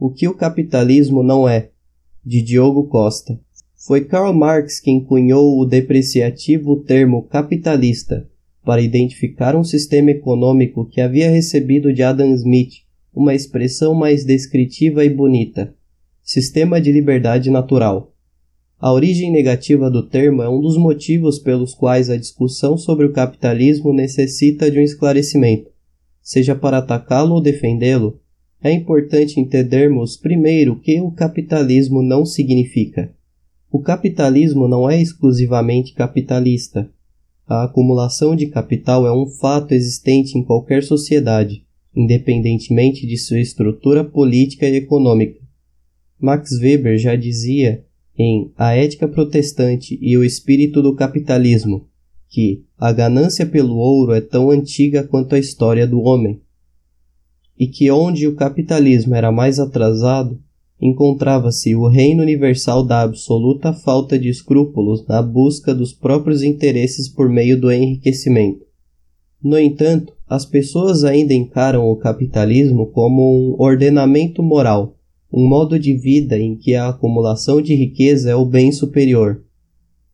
O que o capitalismo não é, de Diogo Costa. Foi Karl Marx quem cunhou o depreciativo termo capitalista para identificar um sistema econômico que havia recebido de Adam Smith uma expressão mais descritiva e bonita: sistema de liberdade natural. A origem negativa do termo é um dos motivos pelos quais a discussão sobre o capitalismo necessita de um esclarecimento. Seja para atacá-lo ou defendê-lo, é importante entendermos primeiro o que o capitalismo não significa. O capitalismo não é exclusivamente capitalista. A acumulação de capital é um fato existente em qualquer sociedade, independentemente de sua estrutura política e econômica. Max Weber já dizia em A Ética Protestante e o Espírito do Capitalismo, que a ganância pelo ouro é tão antiga quanto a história do homem, e que onde o capitalismo era mais atrasado, encontrava-se o reino universal da absoluta falta de escrúpulos na busca dos próprios interesses por meio do enriquecimento. No entanto, as pessoas ainda encaram o capitalismo como um ordenamento moral um modo de vida em que a acumulação de riqueza é o bem superior.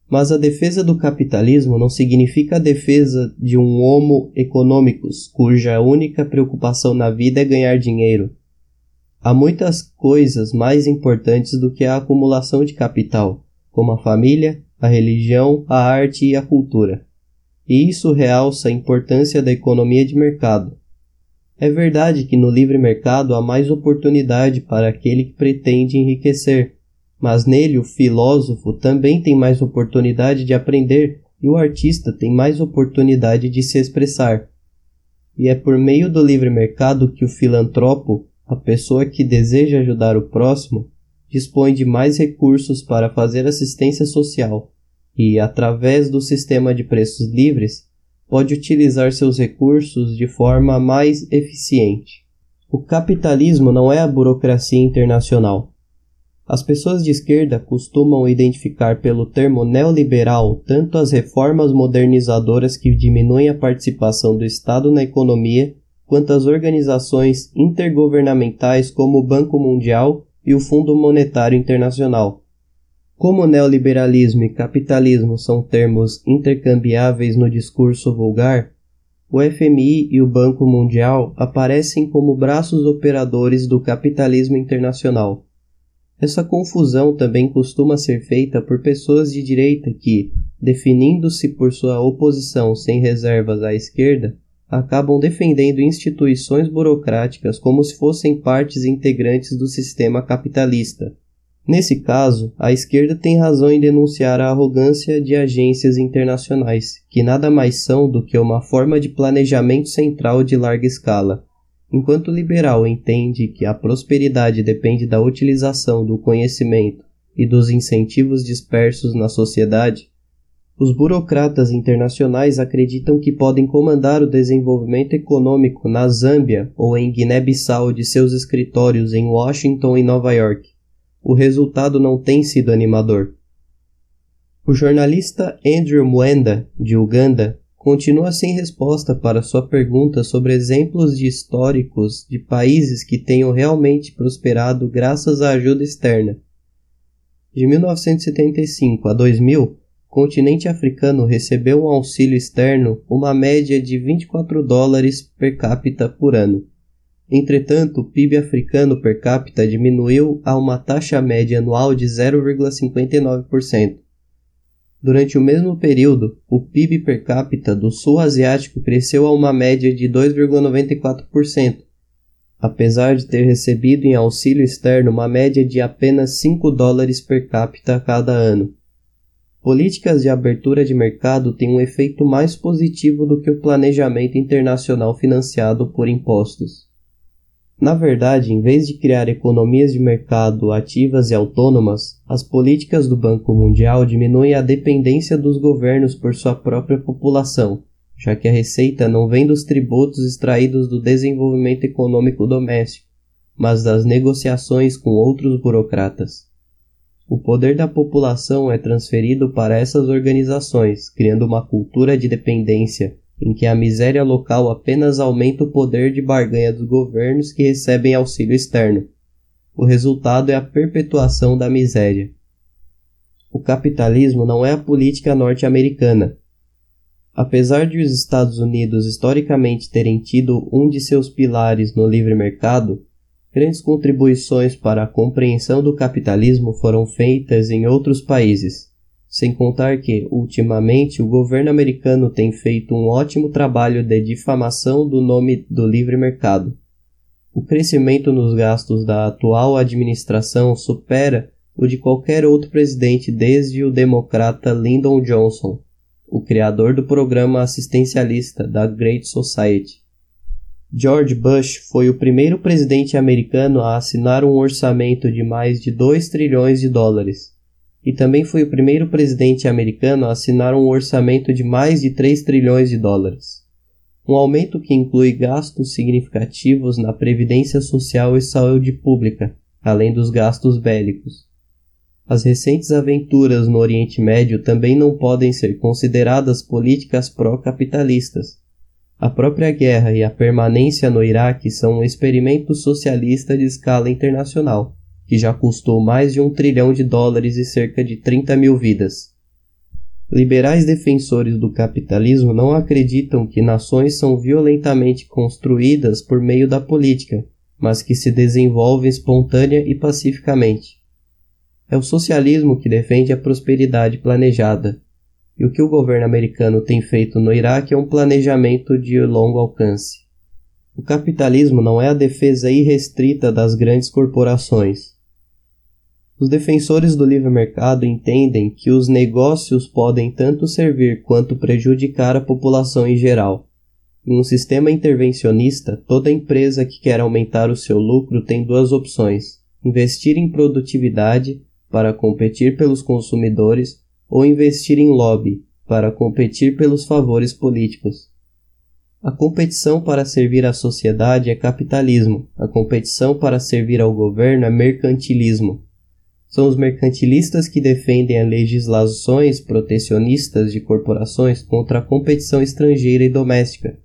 Mas a defesa do capitalismo não significa a defesa de um homo economicus, cuja única preocupação na vida é ganhar dinheiro. Há muitas coisas mais importantes do que a acumulação de capital, como a família, a religião, a arte e a cultura. E isso realça a importância da economia de mercado, é verdade que no livre mercado há mais oportunidade para aquele que pretende enriquecer, mas nele o filósofo também tem mais oportunidade de aprender e o artista tem mais oportunidade de se expressar. E é por meio do livre mercado que o filantropo, a pessoa que deseja ajudar o próximo, dispõe de mais recursos para fazer assistência social e, através do sistema de preços livres, pode utilizar seus recursos de forma mais eficiente. O capitalismo não é a burocracia internacional. As pessoas de esquerda costumam identificar pelo termo neoliberal tanto as reformas modernizadoras que diminuem a participação do Estado na economia, quanto as organizações intergovernamentais como o Banco Mundial e o Fundo Monetário Internacional, como neoliberalismo e capitalismo são termos intercambiáveis no discurso vulgar, o FMI e o Banco Mundial aparecem como braços operadores do capitalismo internacional. Essa confusão também costuma ser feita por pessoas de direita que, definindo-se por sua oposição sem reservas à esquerda, acabam defendendo instituições burocráticas como se fossem partes integrantes do sistema capitalista. Nesse caso, a esquerda tem razão em denunciar a arrogância de agências internacionais, que nada mais são do que uma forma de planejamento central de larga escala. Enquanto o liberal entende que a prosperidade depende da utilização do conhecimento e dos incentivos dispersos na sociedade, os burocratas internacionais acreditam que podem comandar o desenvolvimento econômico na Zâmbia ou em Guiné-Bissau de seus escritórios em Washington e Nova York o resultado não tem sido animador. O jornalista Andrew Mwenda, de Uganda, continua sem resposta para sua pergunta sobre exemplos de históricos de países que tenham realmente prosperado graças à ajuda externa. De 1975 a 2000, o continente africano recebeu um auxílio externo uma média de 24 dólares per capita por ano. Entretanto, o PIB africano per capita diminuiu a uma taxa média anual de 0,59%. Durante o mesmo período, o PIB per capita do sul asiático cresceu a uma média de 2,94%, apesar de ter recebido em auxílio externo uma média de apenas 5 dólares per capita a cada ano. Políticas de abertura de mercado têm um efeito mais positivo do que o planejamento internacional financiado por impostos. Na verdade, em vez de criar economias de mercado ativas e autônomas, as políticas do Banco Mundial diminuem a dependência dos governos por sua própria população, já que a receita não vem dos tributos extraídos do desenvolvimento econômico doméstico, mas das negociações com outros burocratas. O poder da população é transferido para essas organizações, criando uma cultura de dependência em que a miséria local apenas aumenta o poder de barganha dos governos que recebem auxílio externo. o resultado é a perpetuação da miséria. O capitalismo não é a política norte-americana. Apesar de os Estados Unidos historicamente terem tido um de seus pilares no livre mercado, grandes contribuições para a compreensão do capitalismo foram feitas em outros países, sem contar que, ultimamente, o governo americano tem feito um ótimo trabalho de difamação do nome do livre mercado. O crescimento nos gastos da atual administração supera o de qualquer outro presidente desde o democrata Lyndon Johnson, o criador do programa assistencialista da Great Society. George Bush foi o primeiro presidente americano a assinar um orçamento de mais de 2 trilhões de dólares e também foi o primeiro presidente americano a assinar um orçamento de mais de 3 trilhões de dólares. Um aumento que inclui gastos significativos na previdência social e saúde pública, além dos gastos bélicos. As recentes aventuras no Oriente Médio também não podem ser consideradas políticas pró-capitalistas. A própria guerra e a permanência no Iraque são um experimento socialista de escala internacional que já custou mais de um trilhão de dólares e cerca de 30 mil vidas. Liberais defensores do capitalismo não acreditam que nações são violentamente construídas por meio da política, mas que se desenvolvem espontânea e pacificamente. É o socialismo que defende a prosperidade planejada, e o que o governo americano tem feito no Iraque é um planejamento de longo alcance. O capitalismo não é a defesa irrestrita das grandes corporações, os defensores do livre mercado entendem que os negócios podem tanto servir quanto prejudicar a população em geral. Em um sistema intervencionista, toda empresa que quer aumentar o seu lucro tem duas opções: investir em produtividade para competir pelos consumidores ou investir em lobby para competir pelos favores políticos. A competição para servir à sociedade é capitalismo, a competição para servir ao governo é mercantilismo. São os mercantilistas que defendem legislações protecionistas de corporações contra a competição estrangeira e doméstica.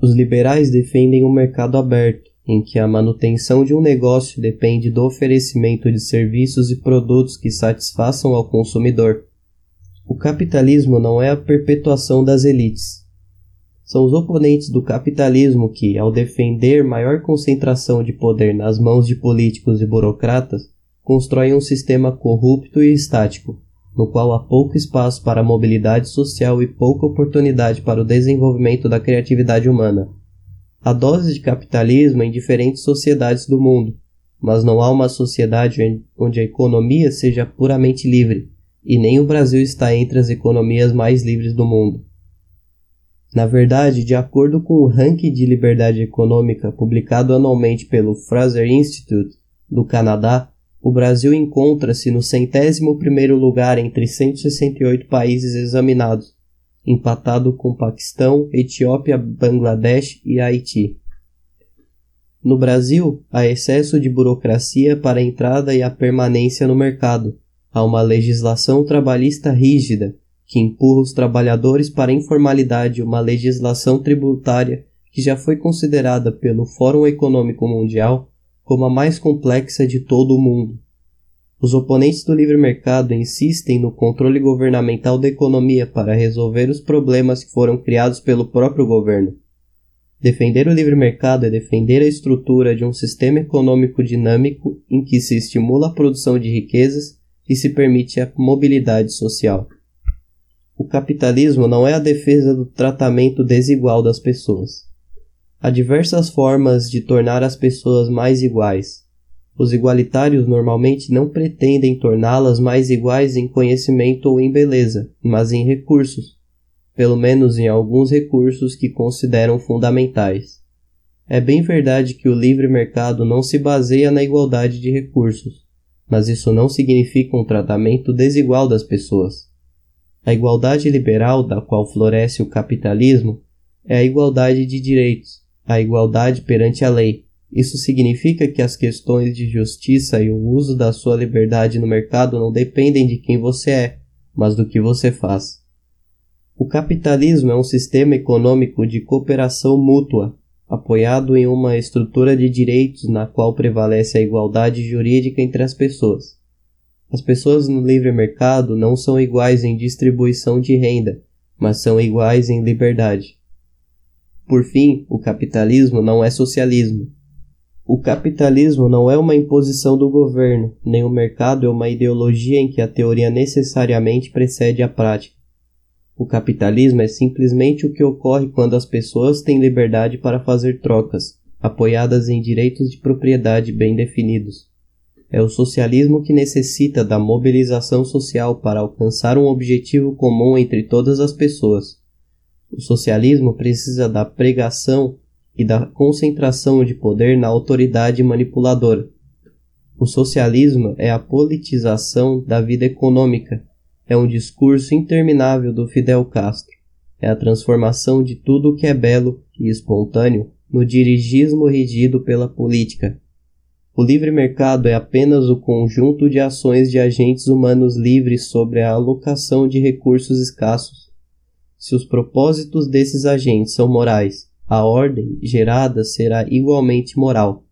Os liberais defendem um mercado aberto, em que a manutenção de um negócio depende do oferecimento de serviços e produtos que satisfaçam ao consumidor. O capitalismo não é a perpetuação das elites. São os oponentes do capitalismo que, ao defender maior concentração de poder nas mãos de políticos e burocratas, constroem um sistema corrupto e estático, no qual há pouco espaço para a mobilidade social e pouca oportunidade para o desenvolvimento da criatividade humana. Há doses de capitalismo em diferentes sociedades do mundo, mas não há uma sociedade onde a economia seja puramente livre, e nem o Brasil está entre as economias mais livres do mundo. Na verdade, de acordo com o ranking de liberdade econômica publicado anualmente pelo Fraser Institute do Canadá, o Brasil encontra-se no centésimo primeiro lugar entre 168 países examinados, empatado com Paquistão, Etiópia, Bangladesh e Haiti. No Brasil, há excesso de burocracia para a entrada e a permanência no mercado. Há uma legislação trabalhista rígida, que empurra os trabalhadores para a informalidade, uma legislação tributária que já foi considerada pelo Fórum Econômico Mundial como a mais complexa de todo o mundo. Os oponentes do livre mercado insistem no controle governamental da economia para resolver os problemas que foram criados pelo próprio governo. Defender o livre mercado é defender a estrutura de um sistema econômico dinâmico em que se estimula a produção de riquezas e se permite a mobilidade social. O capitalismo não é a defesa do tratamento desigual das pessoas. Há diversas formas de tornar as pessoas mais iguais. Os igualitários normalmente não pretendem torná-las mais iguais em conhecimento ou em beleza, mas em recursos, pelo menos em alguns recursos que consideram fundamentais. É bem verdade que o livre mercado não se baseia na igualdade de recursos, mas isso não significa um tratamento desigual das pessoas. A igualdade liberal da qual floresce o capitalismo é a igualdade de direitos, a igualdade perante a lei. Isso significa que as questões de justiça e o uso da sua liberdade no mercado não dependem de quem você é, mas do que você faz. O capitalismo é um sistema econômico de cooperação mútua. apoiado em uma estrutura de direitos na qual prevalece a igualdade jurídica entre as pessoas. As pessoas no livre mercado não são iguais em distribuição de renda, mas são iguais em liberdade. Por fim, o capitalismo não é socialismo. O capitalismo não é uma imposição do governo, nem o mercado é uma ideologia em que a teoria necessariamente precede a prática. O capitalismo é simplesmente o que ocorre quando as pessoas têm liberdade para fazer trocas, apoiadas em direitos de propriedade bem definidos. É o socialismo que necessita da mobilização social para alcançar um objetivo comum entre todas as pessoas. O socialismo precisa da pregação e da concentração de poder na autoridade manipuladora. O socialismo é a politização da vida econômica é um discurso interminável do Fidel Castro. É a transformação de tudo o que é belo e espontâneo no dirigismo regido pela política. O livre mercado é apenas o conjunto de ações de agentes humanos livres sobre a alocação de recursos escassos. Se os propósitos desses agentes são morais, a ordem gerada será igualmente moral.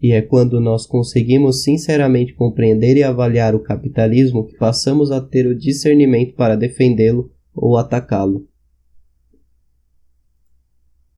E é quando nós conseguimos sinceramente compreender e avaliar o capitalismo que passamos a ter o discernimento para defendê-lo ou atacá-lo.